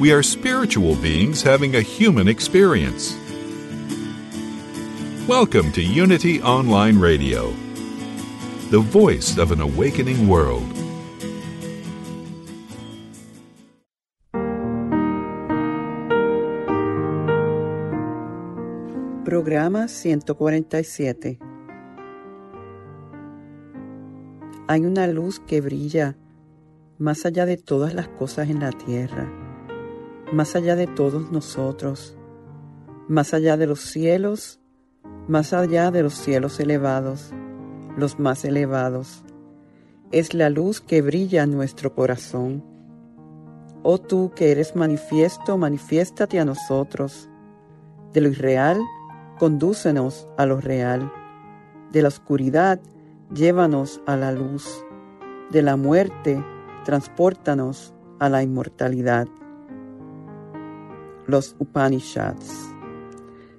We are spiritual beings having a human experience. Welcome to Unity Online Radio, the voice of an awakening world. Programa 147 Hay una luz que brilla más allá de todas las cosas en la tierra, más allá de todos nosotros, más allá de los cielos, más allá de los cielos elevados, los más elevados. Es la luz que brilla en nuestro corazón. Oh tú que eres manifiesto, manifiéstate a nosotros. De lo irreal, condúcenos a lo real. De la oscuridad, llévanos a la luz. De la muerte, transpórtanos a la inmortalidad. Los Upanishads.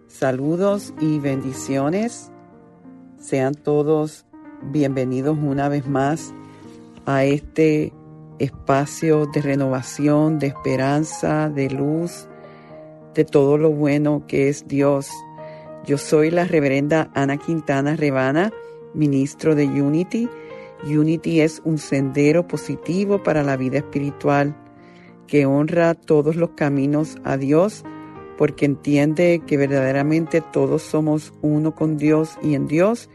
Saludos y bendiciones. Sean todos bienvenidos una vez más a este espacio de renovación, de esperanza, de luz, de todo lo bueno que es Dios yo soy la reverenda Ana Quintana Rebana, ministro de Unity. Unity es un sendero positivo para la vida espiritual que honra todos los caminos a Dios porque entiende que verdaderamente todos somos uno con Dios y en Dios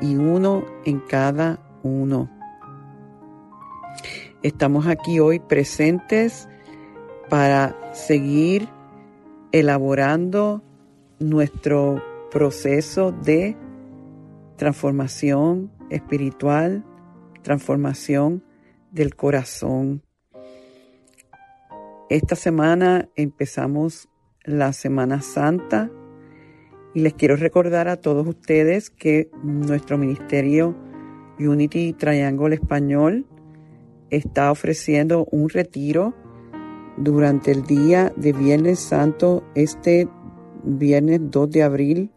y uno en cada uno. Estamos aquí hoy presentes para seguir elaborando nuestro proceso de transformación espiritual, transformación del corazón. Esta semana empezamos la Semana Santa y les quiero recordar a todos ustedes que nuestro ministerio Unity Triangle Español está ofreciendo un retiro durante el día de Viernes Santo este viernes 2 de abril.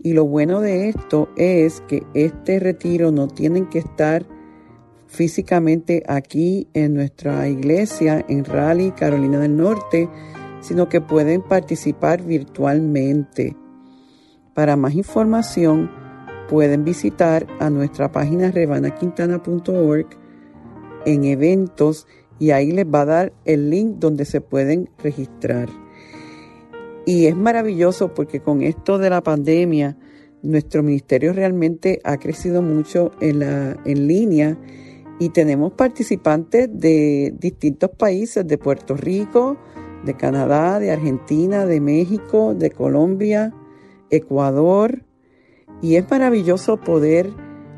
Y lo bueno de esto es que este retiro no tienen que estar físicamente aquí en nuestra iglesia en Raleigh, Carolina del Norte, sino que pueden participar virtualmente. Para más información, pueden visitar a nuestra página revanaquintana.org en eventos y ahí les va a dar el link donde se pueden registrar. Y es maravilloso porque con esto de la pandemia, nuestro ministerio realmente ha crecido mucho en, la, en línea y tenemos participantes de distintos países, de Puerto Rico, de Canadá, de Argentina, de México, de Colombia, Ecuador. Y es maravilloso poder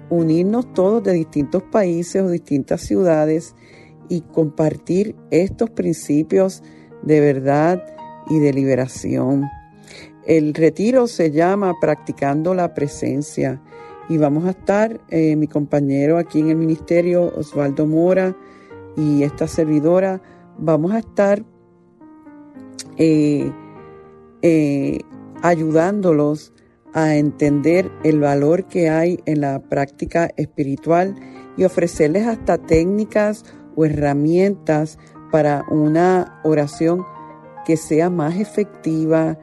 unirnos todos de distintos países o distintas ciudades y compartir estos principios de verdad y de liberación. El retiro se llama Practicando la Presencia y vamos a estar, eh, mi compañero aquí en el ministerio, Osvaldo Mora, y esta servidora, vamos a estar eh, eh, ayudándolos a entender el valor que hay en la práctica espiritual y ofrecerles hasta técnicas o herramientas para una oración que sea más efectiva,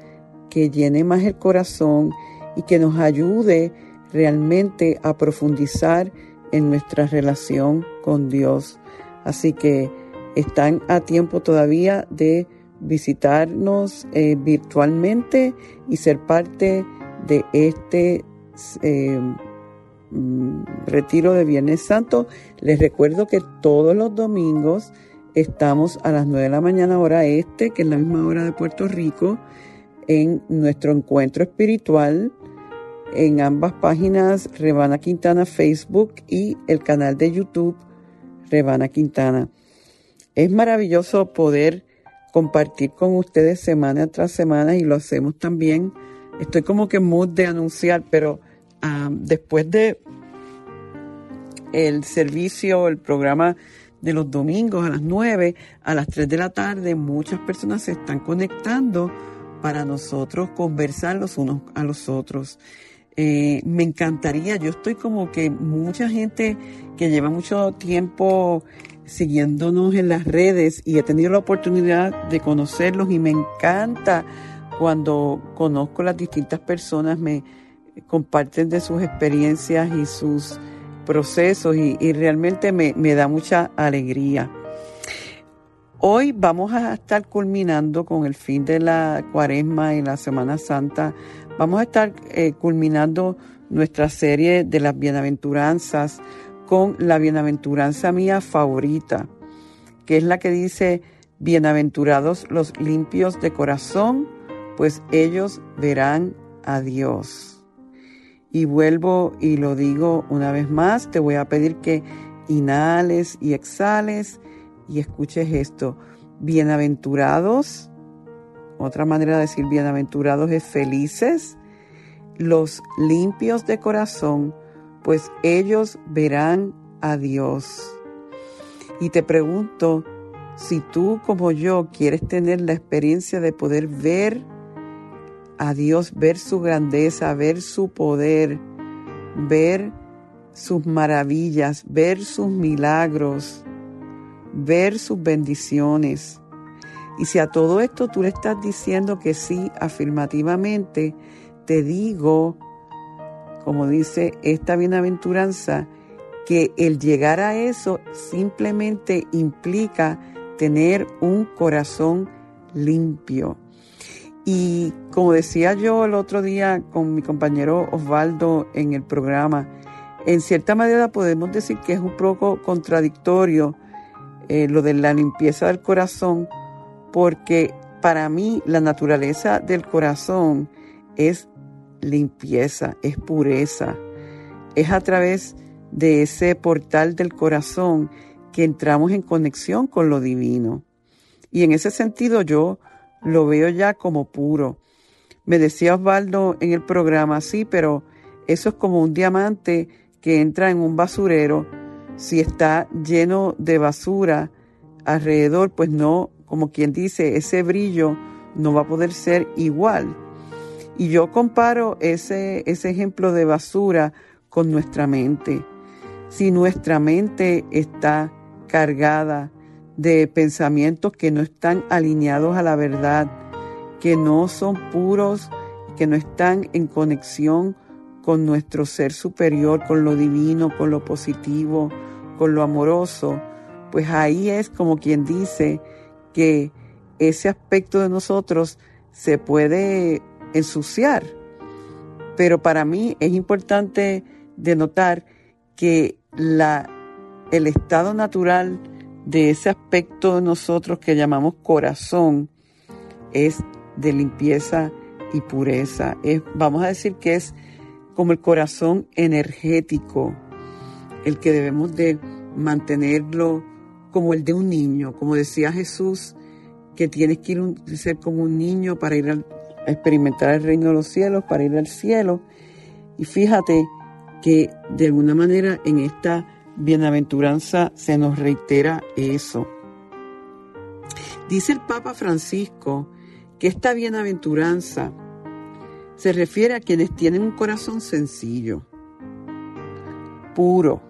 que llene más el corazón y que nos ayude realmente a profundizar en nuestra relación con Dios. Así que están a tiempo todavía de visitarnos eh, virtualmente y ser parte de este eh, mm, retiro de Viernes Santo. Les recuerdo que todos los domingos Estamos a las 9 de la mañana hora este, que es la misma hora de Puerto Rico, en nuestro encuentro espiritual en ambas páginas Rebana Quintana Facebook y el canal de YouTube Rebana Quintana. es maravilloso poder compartir con ustedes semana tras semana y lo hacemos también. Estoy como que mood de anunciar, pero ah, después de el servicio, el programa de los domingos a las 9, a las 3 de la tarde, muchas personas se están conectando para nosotros conversar los unos a los otros. Eh, me encantaría, yo estoy como que mucha gente que lleva mucho tiempo siguiéndonos en las redes y he tenido la oportunidad de conocerlos y me encanta cuando conozco las distintas personas, me comparten de sus experiencias y sus procesos y, realmente me, da mucha alegría. Hoy vamos a estar culminando con el fin de la cuaresma y la Semana Santa. Vamos a estar eh, culminando nuestra serie de las bienaventuranzas con la bienaventuranza mía favorita, que es la que dice, bienaventurados los limpios de corazón, pues ellos verán a Dios. Y vuelvo y lo digo una vez más, te voy a pedir que inhales y exhales y escuches esto. Bienaventurados, otra manera de decir bienaventurados es felices, los limpios de corazón, pues ellos verán a Dios. Y te pregunto, si tú como yo quieres tener la experiencia de poder ver a Dios, ver su grandeza, ver su poder, ver sus maravillas, ver sus milagros, ver sus bendiciones. Y si a todo esto tú le estás diciendo que sí afirmativamente, te digo como dice esta bienaventuranza, que el llegar a eso simplemente implica tener un corazón limpio. Y como decía yo el otro día con mi compañero Osvaldo en el programa, en cierta manera podemos decir que es un poco contradictorio eh, lo de la limpieza del corazón, porque para mí la naturaleza del corazón es limpieza, es pureza. Es a través de ese portal del corazón que entramos en conexión con lo divino. Y en ese sentido yo lo veo ya como puro. Me decía Osvaldo en el programa, sí, pero eso es como un diamante que entra en un basurero. Si está lleno de basura alrededor, pues no, como quien dice, ese brillo no va a poder ser igual. Y yo comparo ese, ese ejemplo de basura con nuestra mente. Si nuestra mente está cargada de pensamientos que no están alineados a la verdad, que no son puros, que no están en conexión con nuestro ser superior, con lo divino, con lo positivo, con lo amoroso, pues ahí es como quien dice que ese aspecto de nosotros se puede ensuciar. Pero para mí es importante denotar que la, el estado natural de ese aspecto de nosotros que llamamos corazón es de limpieza y pureza. Es, vamos a decir que es como el corazón energético, el que debemos de mantenerlo como el de un niño, como decía Jesús, que tienes que ir ser como un niño para ir al, experimentar el reino de los cielos, para ir al cielo. Y fíjate que de alguna manera en esta bienaventuranza se nos reitera eso. Dice el Papa Francisco que esta bienaventuranza se refiere a quienes tienen un corazón sencillo, puro,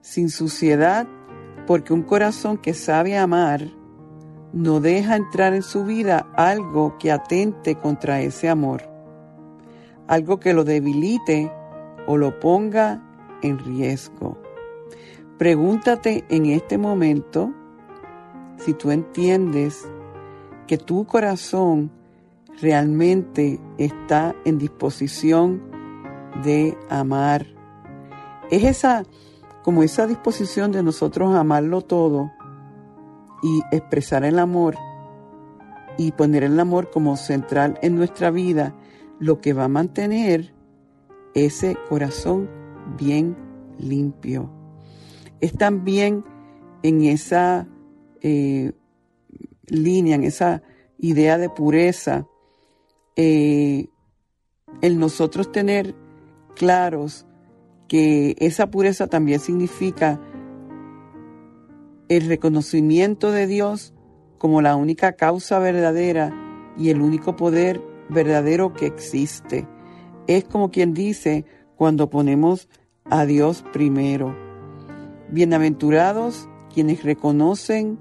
sin suciedad, porque un corazón que sabe amar no deja entrar en su vida algo que atente contra ese amor, algo que lo debilite o lo ponga en riesgo. Pregúntate en este momento si tú entiendes que tu corazón realmente está en disposición de amar. Es esa como esa disposición de nosotros amarlo todo y expresar el amor y poner el amor como central en nuestra vida, lo que va a mantener ese corazón bien limpio. Es también en esa eh, línea, en esa idea de pureza, eh, el nosotros tener claros que esa pureza también significa el reconocimiento de Dios como la única causa verdadera y el único poder verdadero que existe. Es como quien dice cuando ponemos a Dios primero. Bienaventurados quienes reconocen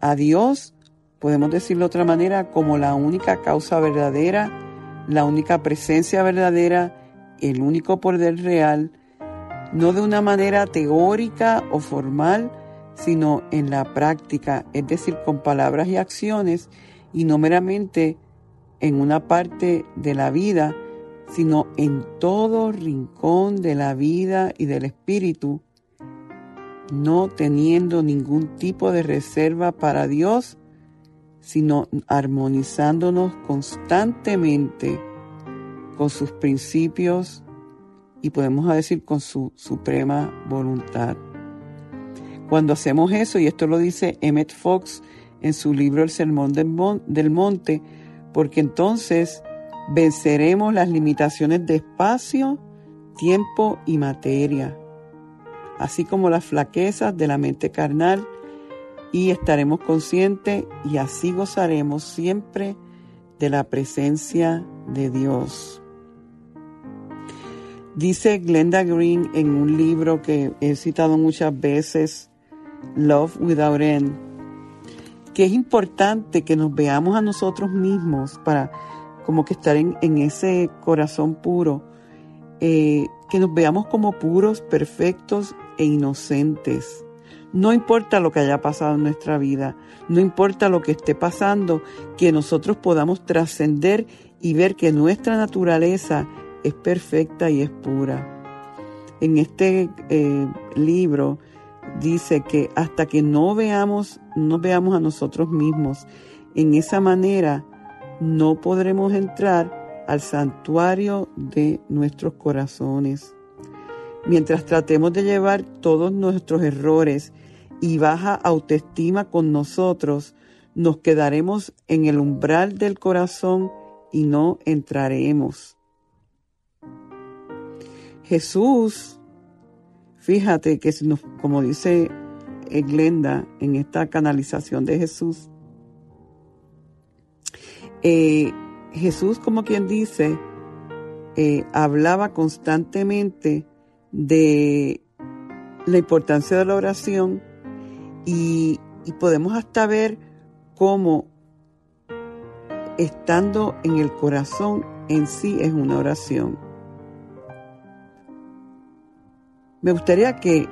a Dios, podemos decirlo de otra manera, como la única causa verdadera, la única presencia verdadera, el único poder real, no de una manera teórica o formal, sino en la práctica, es decir, con palabras y acciones, y no meramente en una parte de la vida, sino en todo rincón de la vida y del espíritu, no teniendo ningún tipo de reserva para Dios, sino armonizándonos constantemente con sus principios y podemos decir con su suprema voluntad. Cuando hacemos eso, y esto lo dice Emmett Fox en su libro El Sermón del Monte, porque entonces venceremos las limitaciones de espacio, tiempo y materia, así como las flaquezas de la mente carnal, y estaremos conscientes y así gozaremos siempre de la presencia de Dios. Dice Glenda Green en un libro que he citado muchas veces, Love Without End, que es importante que nos veamos a nosotros mismos para como que estar en, ese corazón puro, eh, que nos veamos como puros, perfectos e inocentes. No importa lo que haya pasado en nuestra vida, no importa lo que esté pasando, que nosotros podamos trascender y ver que nuestra naturaleza es perfecta y es pura. En este eh, libro, dice que hasta que no veamos, no veamos a nosotros mismos en esa manera, no podremos entrar al santuario de nuestros corazones. Mientras tratemos de llevar todos nuestros errores y baja autoestima con nosotros, nos quedaremos en el umbral del corazón y no entraremos. Jesús Fíjate que, como dice Glenda en esta canalización de Jesús, eh, Jesús, como quien dice, eh, hablaba constantemente de la importancia de la oración y, y podemos hasta ver cómo estando en el corazón en sí es una oración. Me gustaría que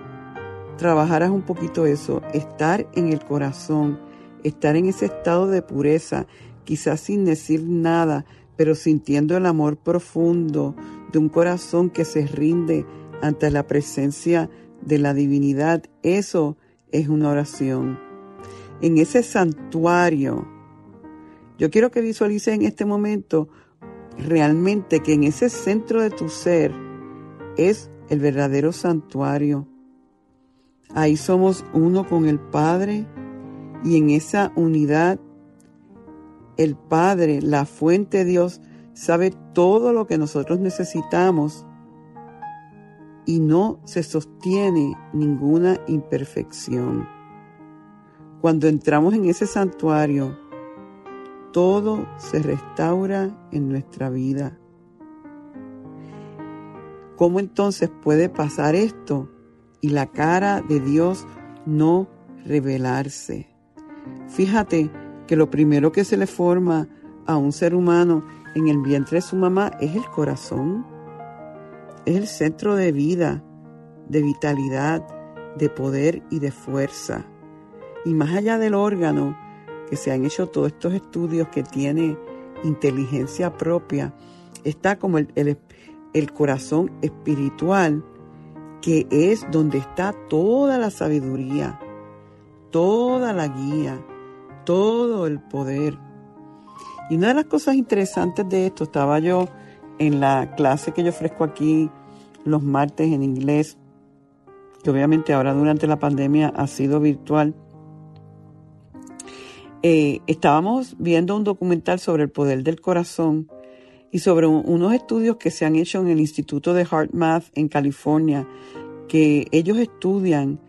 trabajaras un poquito eso, estar en el corazón, estar en ese estado de pureza, quizás sin decir nada, pero sintiendo el amor profundo de un corazón que se rinde ante la presencia de la divinidad. Eso es una oración. En ese santuario, yo quiero que visualices en este momento realmente que en ese centro de tu ser es el verdadero santuario. Ahí somos uno con el Padre y en esa unidad el Padre, la fuente de Dios, sabe todo lo que nosotros necesitamos y no se sostiene ninguna imperfección. Cuando entramos en ese santuario, todo se restaura en nuestra vida. ¿Cómo entonces puede pasar esto y la cara de Dios no revelarse? Fíjate que lo primero que se le forma a un ser humano en el vientre de su mamá es el corazón. Es el centro de vida, de vitalidad, de poder y de fuerza. Y más allá del órgano, que se han hecho todos estos estudios que tiene inteligencia propia, está como el, el, el corazón espiritual, que es donde está toda la sabiduría, toda la guía, todo el poder. Y una de las cosas interesantes de esto, estaba yo en la clase que yo ofrezco aquí los martes en inglés, que obviamente ahora durante la pandemia ha sido virtual. eh, estábamos viendo un documental sobre el poder del corazón y sobre unos estudios que se han hecho en el Instituto de Heart Math en California, que ellos estudian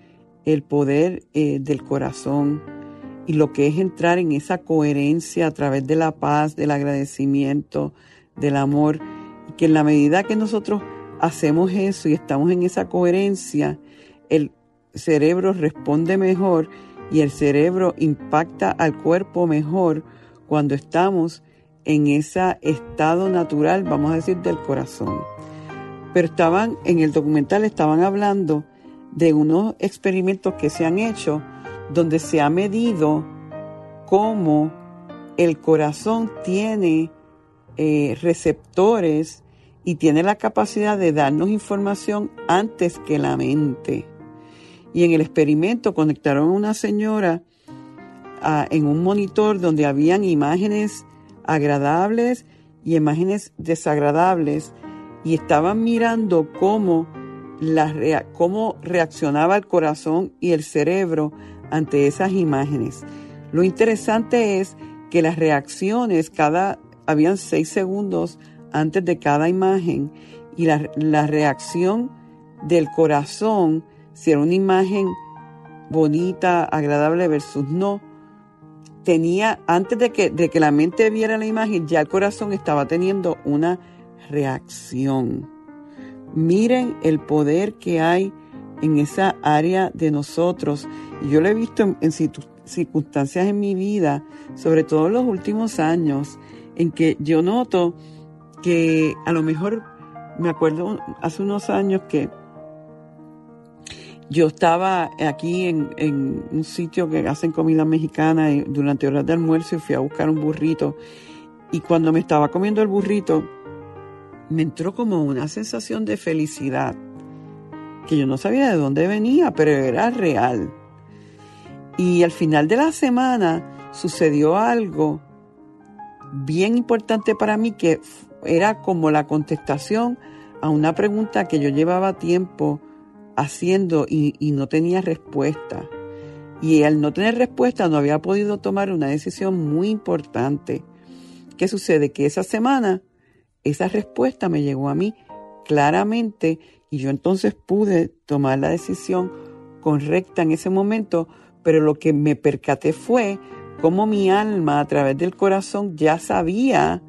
el poder eh, del corazón y lo que es entrar en esa coherencia a través de la paz, del agradecimiento, del amor, y que en la medida que nosotros hacemos eso y estamos en esa coherencia, el cerebro responde mejor y el cerebro impacta al cuerpo mejor cuando estamos en ese estado natural, vamos a decir, del corazón. Pero estaban, en el documental estaban hablando de unos experimentos que se han hecho donde se ha medido cómo el corazón tiene eh, receptores y tiene la capacidad de darnos información antes que la mente. Y en el experimento conectaron a una señora en un monitor donde habían imágenes agradables y imágenes desagradables y estaban mirando cómo, la, cómo reaccionaba el corazón y el cerebro ante esas imágenes. Lo interesante es que las reacciones, cada, habían seis segundos antes de cada imagen y la, la reacción del corazón, si era una imagen bonita, agradable versus no, tenía, antes de que, de que la mente viera la imagen, ya el corazón estaba teniendo una reacción. Miren el poder que hay en esa área de nosotros. Y yo lo he visto en, circunstancias en mi vida, sobre todo en los últimos años, en que yo noto que a lo mejor, me acuerdo hace unos años que yo estaba aquí en, un sitio que hacen comida mexicana y durante horas de almuerzo y fui a buscar un burrito. Y cuando me estaba comiendo el burrito, me entró como una sensación de felicidad que yo no sabía de dónde venía, pero era real. Y al final de la semana sucedió algo bien importante para mí que era como la contestación a una pregunta que yo llevaba tiempo haciendo y, no tenía respuesta. Y al no tener respuesta no había podido tomar una decisión muy importante. ¿Qué sucede? Que esa semana esa respuesta me llegó a mí claramente y yo entonces pude tomar la decisión correcta en ese momento, pero lo que me percaté fue cómo mi alma a través del corazón ya sabía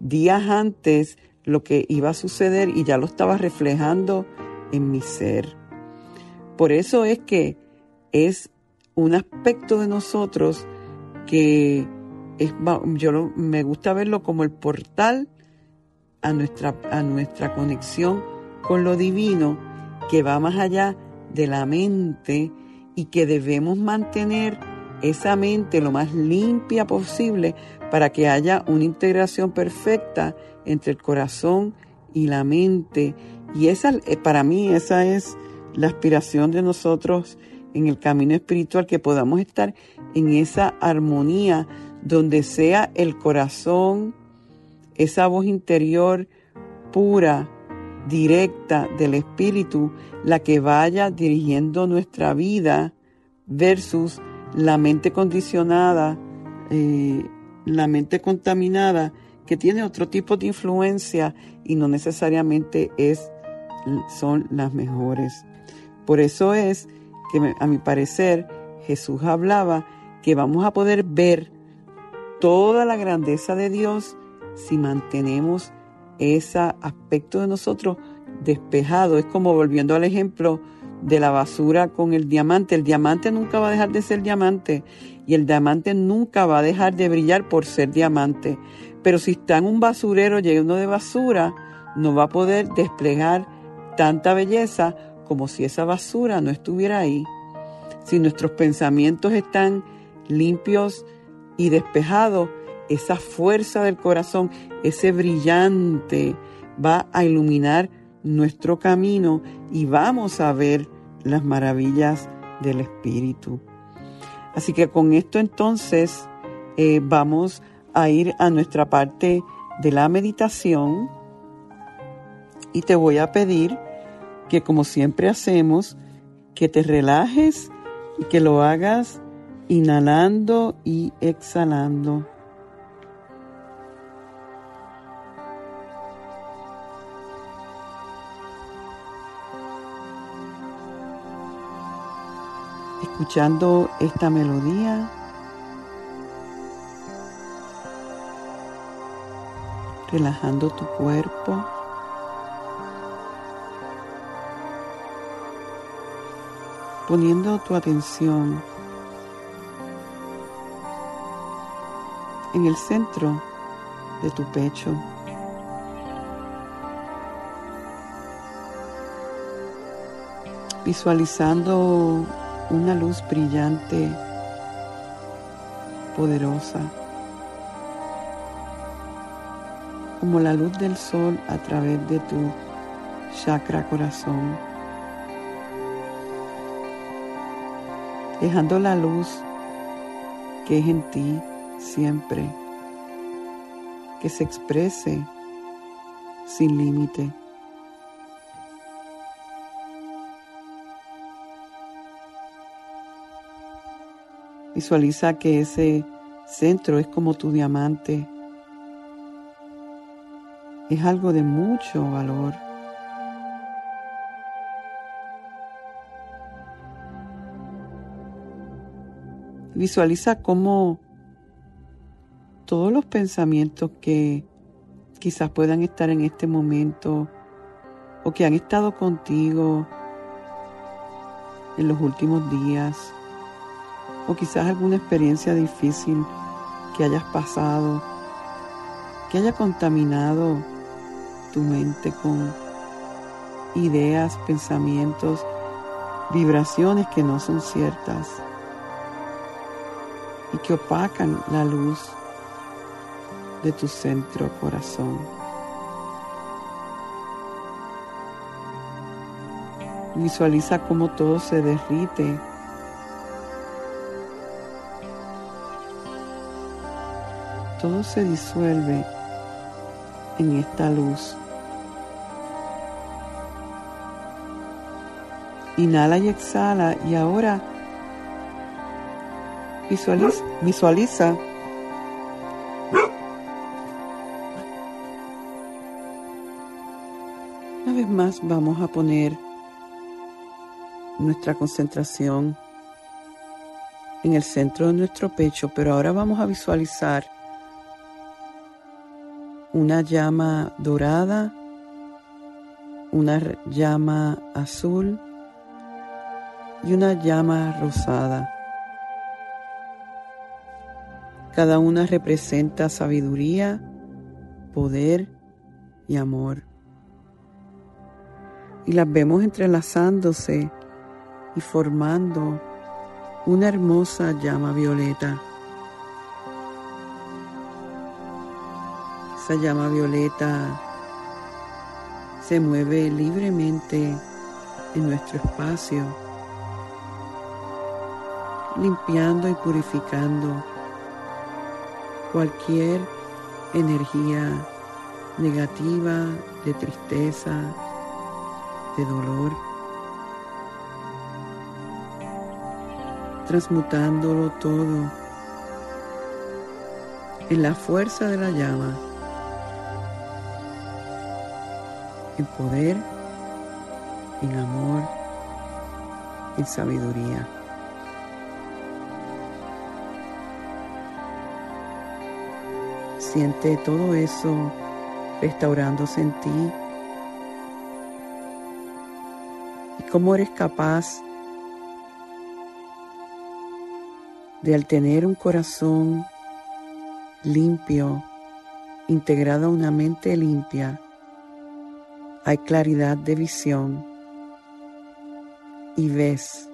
días antes lo que iba a suceder y ya lo estaba reflejando en mi ser. Por eso es que es un aspecto de nosotros que es, yo me gusta verlo como el portal a nuestra, a nuestra conexión con lo divino que va más allá de la mente y que debemos mantener esa mente lo más limpia posible para que haya una integración perfecta entre el corazón y la mente. Y esa, eh, para mí, esa es la aspiración de nosotros en el camino espiritual, que podamos estar en esa armonía donde sea el corazón, esa voz interior pura, directa del Espíritu, la que vaya dirigiendo nuestra vida versus la mente condicionada, eh, la mente contaminada, que tiene otro tipo de influencia y no necesariamente es, son las mejores. Por eso es que a mi parecer Jesús hablaba que vamos a poder ver toda la grandeza de Dios si mantenemos ese aspecto de nosotros despejado. Es como volviendo al ejemplo de la basura con el diamante. El diamante nunca va a dejar de ser diamante y el diamante nunca va a dejar de brillar por ser diamante. Pero si está en un basurero lleno de basura, no va a poder desplegar tanta belleza como si esa basura no estuviera ahí. Si nuestros pensamientos están limpios y despejados, esa fuerza del corazón, ese brillante, va a iluminar nuestro camino y vamos a ver las maravillas del Espíritu. Así que con esto entonces eh, vamos a ir a nuestra parte de la meditación y te voy a pedir que como siempre hacemos, que te relajes y que lo hagas Inhalando y exhalando. Escuchando esta melodía. Relajando tu cuerpo. Poniendo tu atención en el centro de tu pecho. Visualizando una luz brillante, poderosa, como la luz del sol a través de tu chakra corazón. Dejando la luz que es en ti siempre, que se exprese sin límite. Visualiza que ese centro es como tu diamante. Es algo de mucho valor. Visualiza cómo todos los pensamientos que quizás puedan estar en este momento o que han estado contigo en los últimos días o quizás alguna experiencia difícil que hayas pasado, que haya contaminado tu mente con ideas, pensamientos, vibraciones que no son ciertas y que opacan la luz de tu centro corazón. Visualiza cómo todo se derrite. Todo se disuelve en esta luz. Inhala y exhala y ahora Visualiza, visualiza Una vez más vamos a poner nuestra concentración en el centro de nuestro pecho, pero ahora vamos a visualizar una llama dorada, una llama azul y una llama rosada. Cada una representa sabiduría, poder y amor. Y las vemos entrelazándose y formando una hermosa llama violeta. Esa llama violeta se mueve libremente en nuestro espacio, limpiando y purificando cualquier energía negativa, de tristeza, de dolor, transmutándolo todo en la fuerza de la llama, en poder, en amor, en sabiduría. Siente todo eso restaurándose en ti. Y cómo eres capaz de al tener un corazón limpio, integrado a una mente limpia, hay claridad de visión y ves,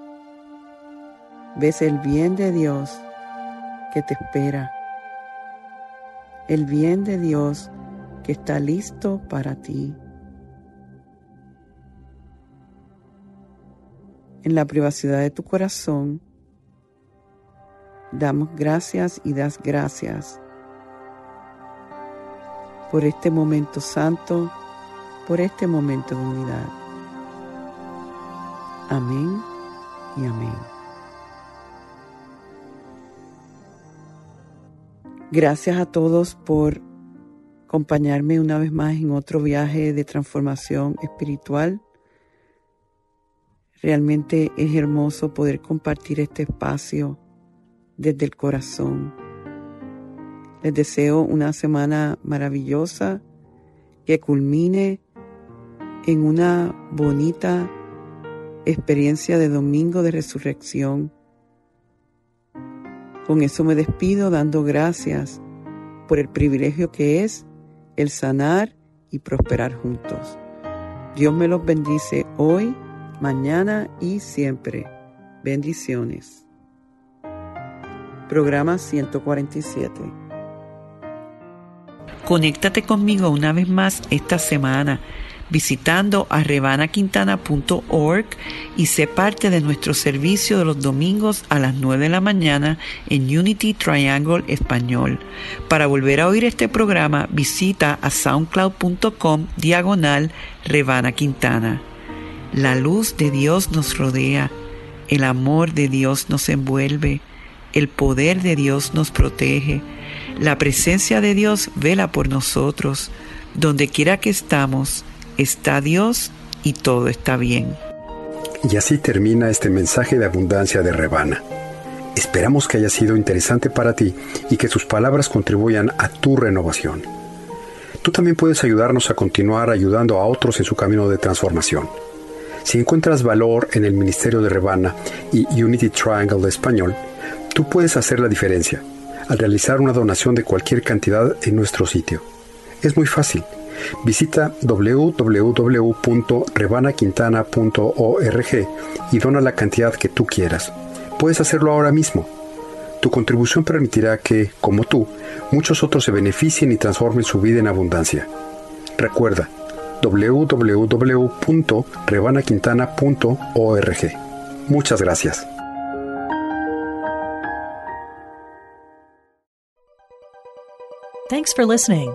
ves el bien de Dios que te espera el bien de Dios que está listo para ti. En la privacidad de tu corazón, damos gracias y das gracias por este momento santo, por este momento de unidad. Amén y amén. Gracias a todos por acompañarme una vez más en otro viaje de transformación espiritual. Realmente es hermoso poder compartir este espacio desde el corazón. Les deseo una semana maravillosa que culmine en una bonita experiencia de domingo de resurrección. Con eso me despido dando gracias por el privilegio que es el sanar y prosperar juntos. Dios me los bendice hoy, mañana y siempre. Bendiciones. Programa 147. Conéctate conmigo una vez más esta semana visitando a rebanaquintana.org y sé parte de nuestro servicio de los domingos a las 9 de la mañana en Unity Triangle Español. Para volver a oír este programa, visita a soundcloud.com diagonal Rebana Quintana. La luz de Dios nos rodea, el amor de Dios nos envuelve, el poder de Dios nos protege, la presencia de Dios vela por nosotros, donde quiera que estamos, está Dios y todo está bien. Y así termina este mensaje de abundancia de Rebana. Esperamos que haya sido interesante para ti y que sus palabras contribuyan a tu renovación. Tú también puedes ayudarnos a continuar ayudando a otros en su camino de transformación. Si encuentras valor en el Ministerio de Rebana y Unity Triangle de Español, tú puedes hacer la diferencia al realizar una donación de cualquier cantidad en nuestro sitio. Es muy fácil Visita www.rebanaquintana.org y dona la cantidad que tú quieras. Puedes hacerlo ahora mismo. Tu contribución permitirá que, como tú, muchos otros se beneficien y transformen su vida en abundancia. Recuerda www.rebanaquintana.org. Muchas gracias. Thanks for listening.